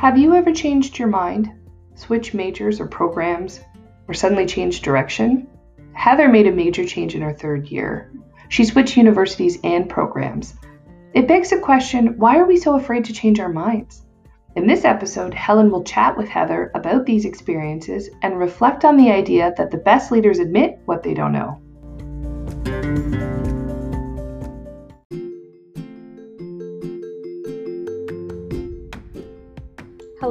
Have you ever changed your mind, switched majors or programs, or suddenly changed direction? Heather made a major change in her third year. She switched universities and programs. It begs the question why are we so afraid to change our minds? In this episode, Helen will chat with Heather about these experiences and reflect on the idea that the best leaders admit what they don't know.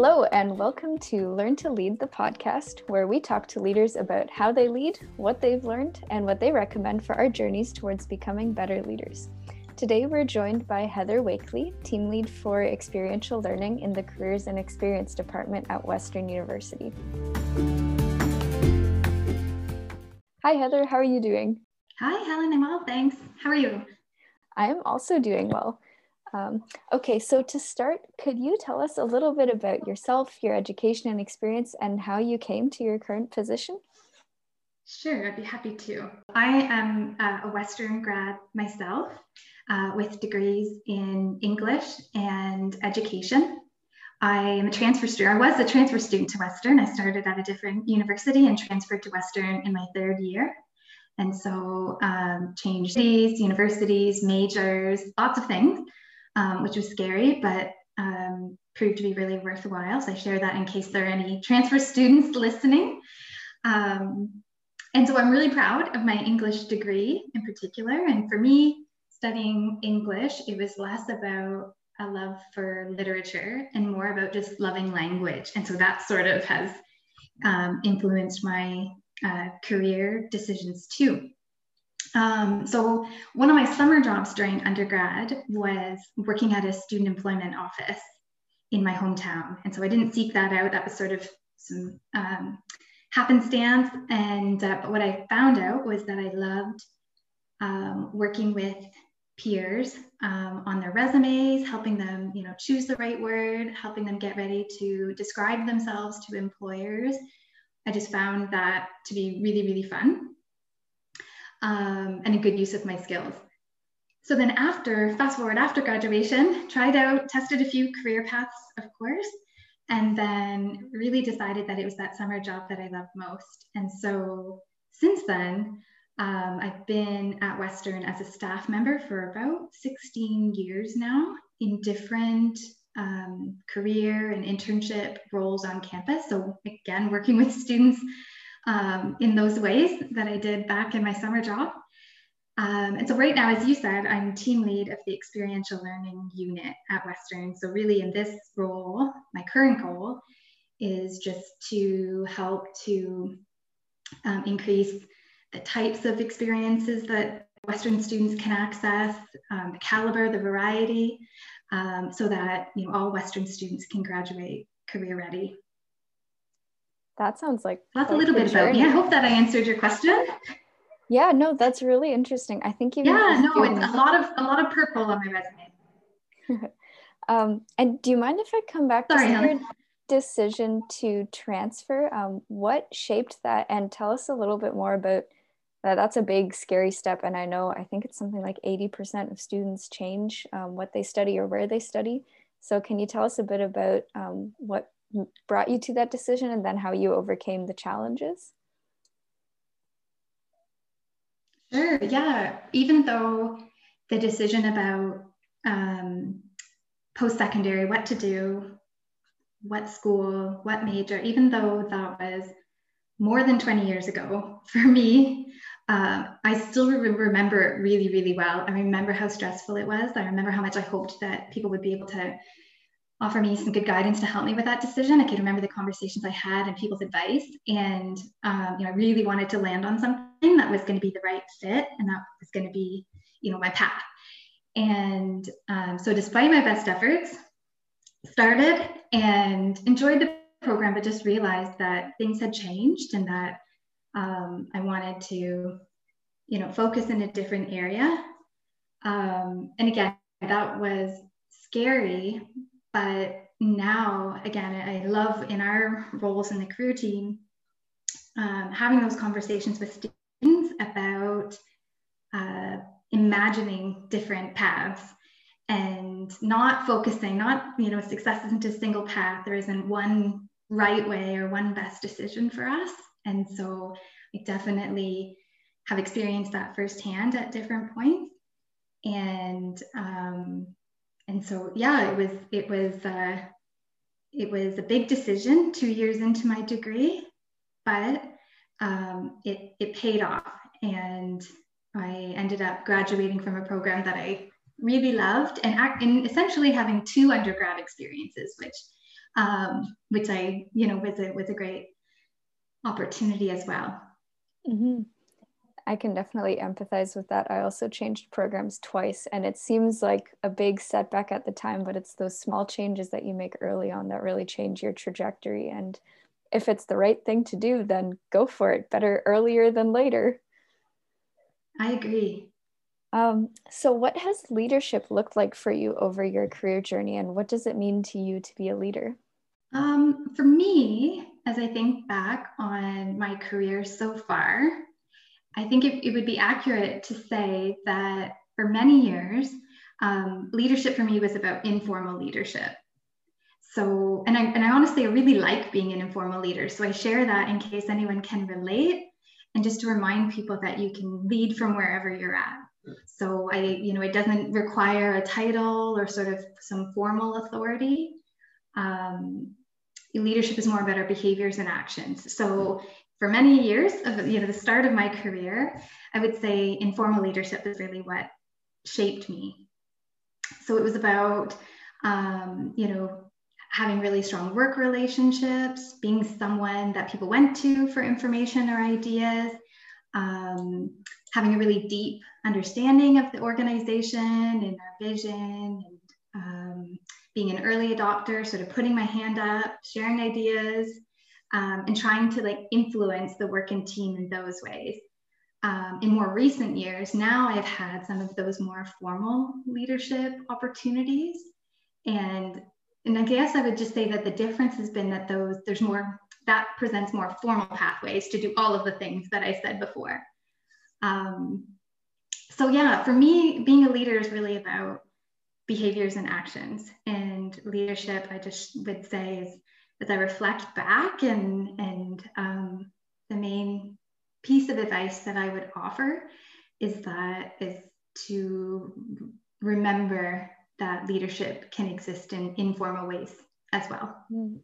Hello, and welcome to Learn to Lead, the podcast, where we talk to leaders about how they lead, what they've learned, and what they recommend for our journeys towards becoming better leaders. Today, we're joined by Heather Wakely, team lead for experiential learning in the Careers and Experience Department at Western University. Hi, Heather, how are you doing? Hi, Helen, I'm well, thanks. How are you? I am also doing well. Um, okay, so to start, could you tell us a little bit about yourself, your education and experience, and how you came to your current position? Sure, I'd be happy to. I am uh, a Western grad myself uh, with degrees in English and education. I am a transfer student. I was a transfer student to Western. I started at a different university and transferred to Western in my third year. And so um, changed cities, universities, majors, lots of things um, which was scary, but um, proved to be really worthwhile. So I share that in case there are any transfer students listening. Um, and so I'm really proud of my English degree in particular. And for me, studying English, it was less about a love for literature and more about just loving language. And so that sort of has um, influenced my uh, career decisions too. Um, so one of my summer jobs during undergrad was working at a student employment office in my hometown. And so I didn't seek that out. That was sort of some um, happenstance. And uh, but what I found out was that I loved um, working with peers um, on their resumes, helping them, you know, choose the right word, helping them get ready to describe themselves to employers. I just found that to be really, really fun um, and a good use of my skills. So then after, fast forward after graduation, tried out, tested a few career paths, of course, and then really decided that it was that summer job that I loved most. And so since then, um, I've been at Western as a staff member for about 16 years now in different um, career and internship roles on campus. So again, working with students um, in those ways that I did back in my summer job. Um, and so right now, as you said, I'm team lead of the experiential learning unit at Western. So really in this role, my current goal is just to help to um, increase the types of experiences that Western students can access, um, the caliber, the variety, um, so that you know all Western students can graduate career ready that sounds like that's a little bit about me. I hope that I answered your question. Yeah, no, that's really interesting. I think you. Yeah, no, it's a lot of a lot of purple on my resume. um, and do you mind if I come back Sorry, to your decision to transfer? Um, what shaped that, and tell us a little bit more about that. That's a big, scary step, and I know I think it's something like eighty percent of students change um, what they study or where they study. So, can you tell us a bit about um, what brought you to that decision and then how you overcame the challenges? Sure, yeah. Even though the decision about um, post secondary, what to do, what school, what major, even though that was more than 20 years ago for me, uh, I still re- remember it really, really well. I remember how stressful it was. I remember how much I hoped that people would be able to offer me some good guidance to help me with that decision. I could remember the conversations I had and people's advice, and um, you know, I really wanted to land on something that was going to be the right fit, and that was going to be, you know, my path. And um, so, despite my best efforts, started and enjoyed the program, but just realized that things had changed and that um, I wanted to, you know, focus in a different area. Um, and again, that was scary but now, again, I love in our roles in the career team um, having those conversations with students about uh, imagining different paths and not focusing, not, you know, success isn't a single path. There isn't one right way or one best decision for us. And so I definitely have experienced that firsthand at different points. And um, and so yeah, it was it was uh, it was a big decision two years into my degree, but um, it it paid off, and I ended up graduating from a program that I really loved, and, and essentially having two undergrad experiences, which um, which I you know was a was a great opportunity as well. Mm-hmm. I can definitely empathize with that. I also changed programs twice, and it seems like a big setback at the time, but it's those small changes that you make early on that really change your trajectory. And if it's the right thing to do, then go for it. Better earlier than later. I agree. Um, so, what has leadership looked like for you over your career journey, and what does it mean to you to be a leader? Um, for me, as I think back on my career so far, I think it, it would be accurate to say that for many years, um, leadership for me was about informal leadership. So, and I, and I honestly, I really like being an informal leader. So I share that in case anyone can relate and just to remind people that you can lead from wherever you're at. So I, you know, it doesn't require a title or sort of some formal authority. Um, leadership is more about our behaviors and actions. So for many years of you know the start of my career, I would say informal leadership is really what shaped me. So it was about um, you know having really strong work relationships, being someone that people went to for information or ideas, um, having a really deep understanding of the organization and our vision, and um, being an early adopter, sort of putting my hand up, sharing ideas, um, and trying to like influence the work and team in those ways. Um, in more recent years, now I've had some of those more formal leadership opportunities. And, and I guess I would just say that the difference has been that those, there's more, that presents more formal pathways to do all of the things that I said before. Um, so yeah, for me, being a leader is really about behaviors and actions. And leadership, I just would say, is as I reflect back and and um, the main piece of advice that I would offer is that is to remember that leadership can exist in informal ways as well. Hmm.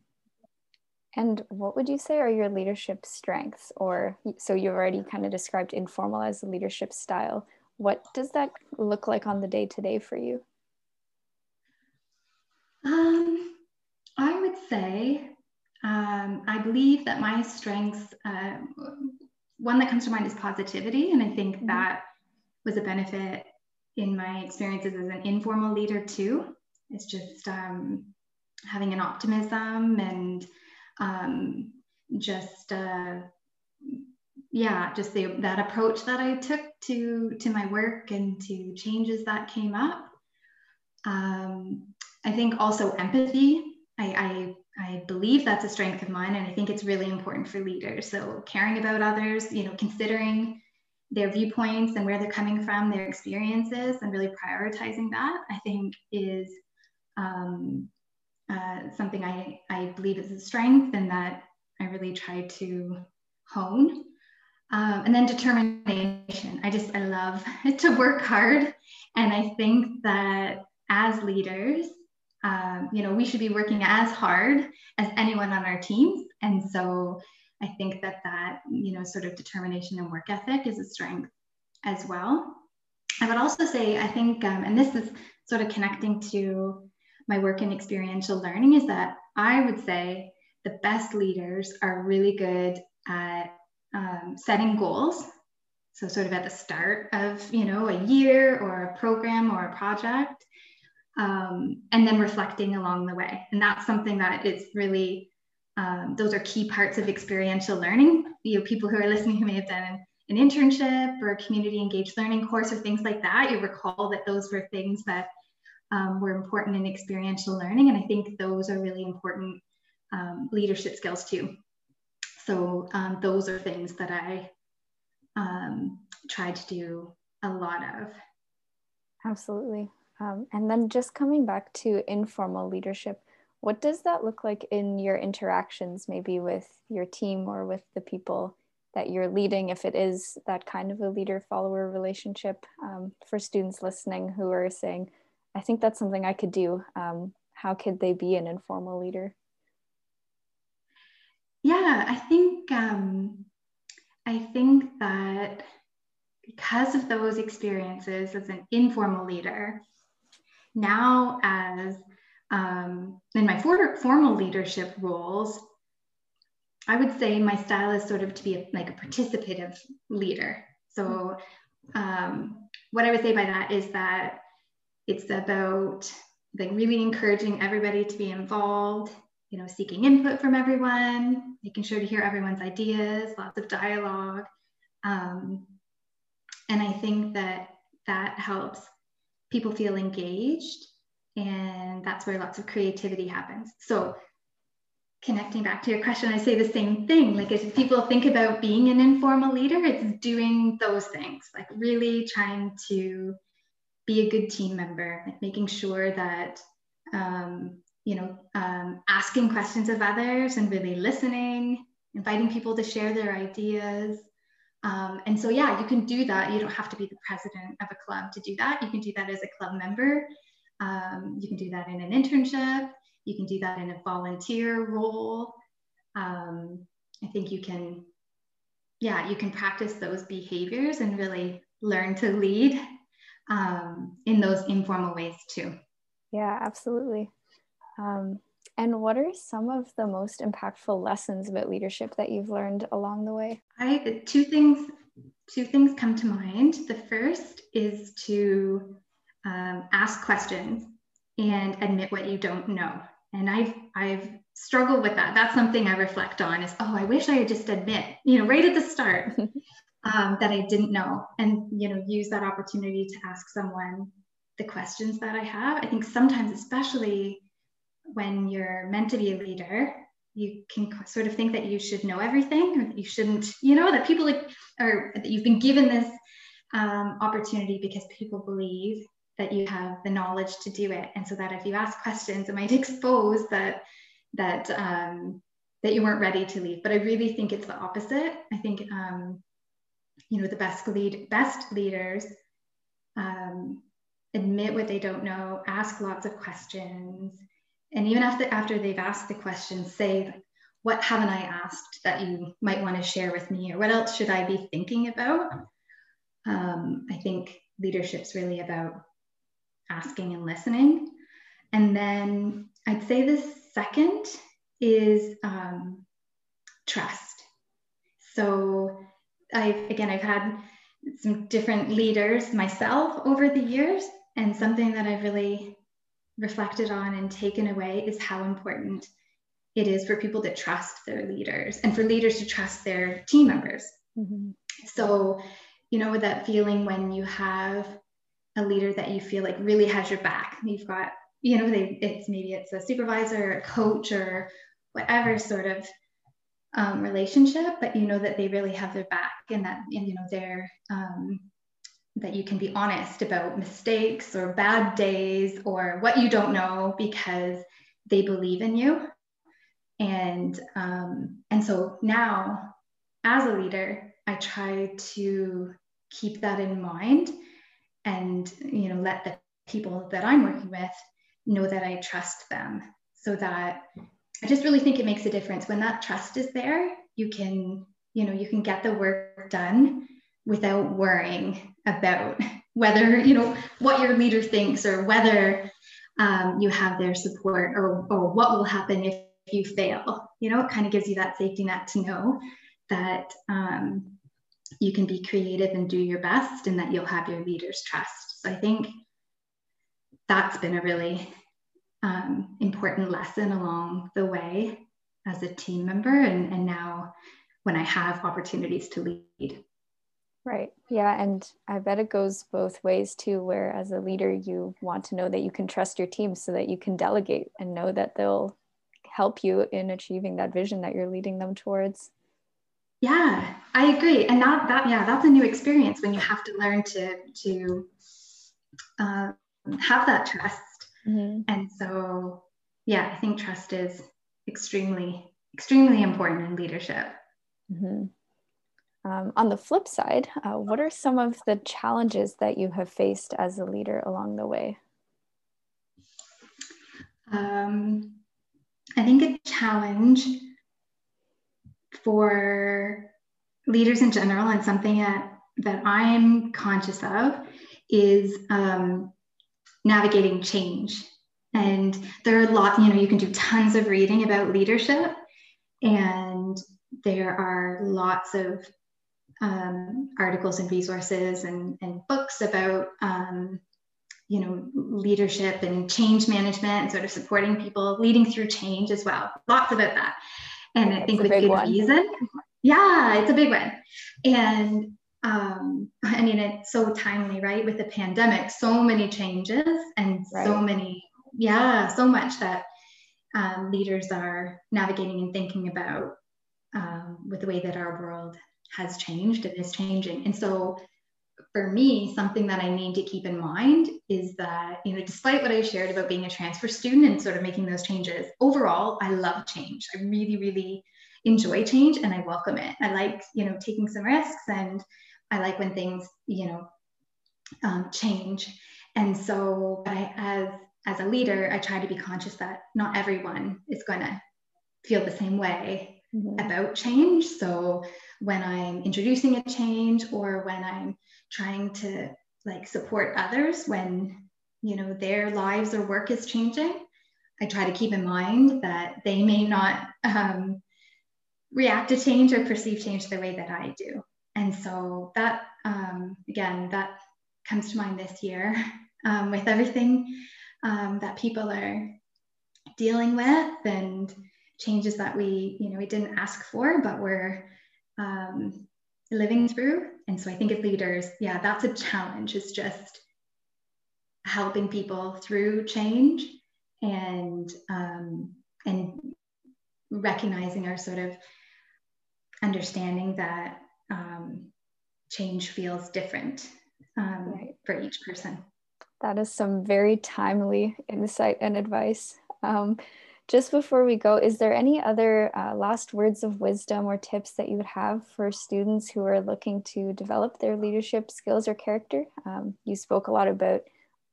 And what would you say are your leadership strengths? Or so you've already kind of described informal as a leadership style. What does that look like on the day to day for you? Um, I would say um, I believe that my strengths, uh, one that comes to mind is positivity. And I think mm-hmm. that was a benefit in my experiences as an informal leader too. It's just um, having an optimism and um, just, uh, yeah, just the, that approach that I took to, to my work and to changes that came up. Um, I think also empathy. I, I, I believe that's a strength of mine, and I think it's really important for leaders. So caring about others, you know, considering their viewpoints and where they're coming from, their experiences, and really prioritizing that, I think is um, uh, something I, I believe is a strength and that I really try to hone. Um, and then determination. I just, I love to work hard. And I think that as leaders, um, you know, we should be working as hard as anyone on our teams. And so I think that that, you know, sort of determination and work ethic is a strength as well. I would also say, I think, um, and this is sort of connecting to my work in experiential learning, is that I would say the best leaders are really good at um, setting goals. So sort of at the start of, you know, a year or a program or a project, um, and then reflecting along the way. And that's something that is really, um, those are key parts of experiential learning. You know, people who are listening who may have done an internship or a community engaged learning course or things like that, you recall that those were things that um, were important in experiential learning. And I think those are really important um, leadership skills too. So um, those are things that I um, try to do a lot of. Absolutely. Um, and then just coming back to informal leadership, what does that look like in your interactions, maybe with your team or with the people that you're leading, if it is that kind of a leader follower relationship um, for students listening who are saying, I think that's something I could do. Um, how could they be an informal leader? Yeah, I think um, I think that because of those experiences as an informal leader, now as um, in my for, formal leadership roles, I would say my style is sort of to be a, like a participative leader. So, um, what I would say by that is that it's about like really encouraging everybody to be involved, you know, seeking input from everyone, making sure to hear everyone's ideas, lots of dialogue. Um, and I think that that helps people feel engaged and that's where lots of creativity happens. So connecting back to your question i say the same thing. Like if people think about being an informal leader it's doing those things like really trying to be a good team member like making sure that um, you know um, asking questions of others and really listening inviting people to share their ideas um, and so, yeah, you can do that. You don't have to be the president of a club to do that. You can do that as a club member. Um, you can do that in an internship. You can do that in a volunteer role. Um, I think you can, yeah, you can practice those behaviors and really learn to lead um, in those informal ways too. Yeah, absolutely. Um, and what are some of the most impactful lessons about leadership that you've learned along the way? I two things two things come to mind. The first is to um, ask questions and admit what you don't know. And I've I've struggled with that. That's something I reflect on. Is oh, I wish I had just admit, you know, right at the start um, that I didn't know, and you know, use that opportunity to ask someone the questions that I have. I think sometimes, especially when you're meant to be a leader, you can sort of think that you should know everything or you shouldn't, you know, that people are that you've been given this um, opportunity because people believe that you have the knowledge to do it. And so that if you ask questions, it might expose that, that, um, that you weren't ready to leave. But I really think it's the opposite. I think, um, you know, the best lead, best leaders um, admit what they don't know, ask lots of questions, and even after after they've asked the question say what haven't i asked that you might want to share with me or what else should i be thinking about? Um, i think leadership's really about asking and listening. And then i'd say the second is um, trust. So i've again i've had some different leaders myself over the years and something that i've really reflected on and taken away is how important it is for people to trust their leaders and for leaders to trust their team members. Mm-hmm. So, you know, with that feeling when you have a leader that you feel like really has your back, you've got, you know, they, it's maybe it's a supervisor, or a coach, or whatever sort of um, relationship, but you know that they really have their back and that, and, you know, they're, um, that you can be honest about mistakes or bad days or what you don't know because they believe in you. And um, and so now as a leader i try to keep that in mind and you know let the people that i'm working with know that i trust them so that i just really think it makes a difference. When that trust is there you can you know you can get the work done without worrying about whether you know what your leader thinks or whether um, you have their support or, or what will happen if you fail. You know it kind of gives you that safety net to know that um, you can be creative and do your best and that you'll have your leader's trust. So i think that's been a really um, important lesson along the way as a team member and, and now when i have opportunities to lead Right. Yeah. And I bet it goes both ways too, where as a leader, you want to know that you can trust your team so that you can delegate and know that they'll help you in achieving that vision that you're leading them towards. Yeah, I agree. And that, that, yeah, that's a new experience when you have to learn to, to, uh, have that trust. Mm-hmm. And so, yeah, I think trust is extremely, extremely important in leadership. Mm-hmm. Um, on the flip side, uh, what are some of the challenges that you have faced as a leader along the way? Um, I think a challenge for leaders in general and something that, that I'm conscious of is um, navigating change. And there are a lot, you know, you can do tons of reading about leadership, and there are lots of um, articles and resources and, and books about um, you know leadership and change management and sort of supporting people leading through change as well lots about that and i think with good one. reason yeah it's a big one and um, i mean it's so timely right with the pandemic so many changes and right. so many yeah so much that um, leaders are navigating and thinking about um, with the way that our world has changed and is changing and so for me, something that I need to keep in mind is that, you know, despite what I shared about being a transfer student and sort of making those changes, overall, I love change. I really, really enjoy change and I welcome it. I like, you know, taking some risks and I like when things, you know, um, change. And so, I, as as a leader, I try to be conscious that not everyone is going to feel the same way mm-hmm. about change. So, when I'm introducing a change or when I'm trying to like support others when you know their lives or work is changing i try to keep in mind that they may not um, react to change or perceive change the way that i do and so that um, again that comes to mind this year um, with everything um, that people are dealing with and changes that we you know we didn't ask for but we're um, living through. And so I think as leaders, yeah, that's a challenge, is just helping people through change and um, and recognizing our sort of understanding that um, change feels different um, right. for each person. That is some very timely insight and advice. Um, just before we go, is there any other uh, last words of wisdom or tips that you would have for students who are looking to develop their leadership skills or character? Um, you spoke a lot about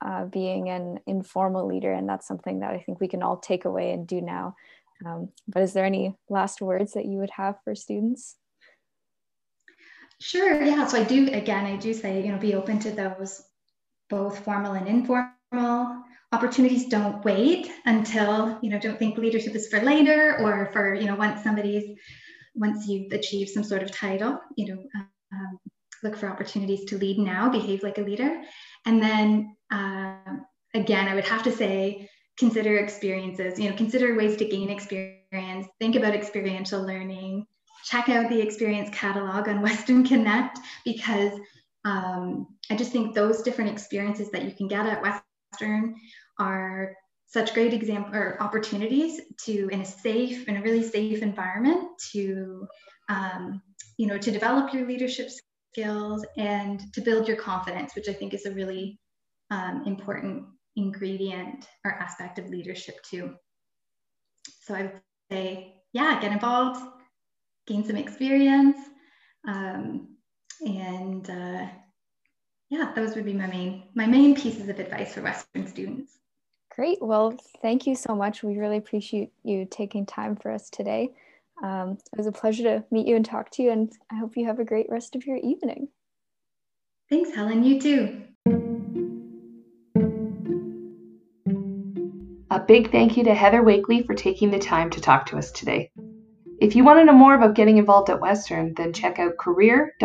uh, being an informal leader, and that's something that I think we can all take away and do now. Um, but is there any last words that you would have for students? Sure, yeah. So I do, again, I do say, you know, be open to those both formal and informal opportunities don't wait until you know don't think leadership is for later or for you know once somebody's once you've achieved some sort of title you know um, look for opportunities to lead now behave like a leader. And then um, again i would have to say consider experiences you know consider ways to gain experience think about experiential learning check out the experience catalog on western connect because um, i just think those different experiences that you can get at western are such great example or opportunities to in a safe in a really safe environment to um, you know to develop your leadership skills and to build your confidence which i think is a really um, important ingredient or aspect of leadership too. So i would say yeah get involved gain some experience um, and uh, yeah those would be my main my main pieces of advice for western students Great. Well, thank you so much. We really appreciate you taking time for us today. Um, it was a pleasure to meet you and talk to you, and I hope you have a great rest of your evening. Thanks, Helen. You too. A big thank you to Heather Wakely for taking the time to talk to us today. If you want to know more about getting involved at Western, then check out career.uwo.ca.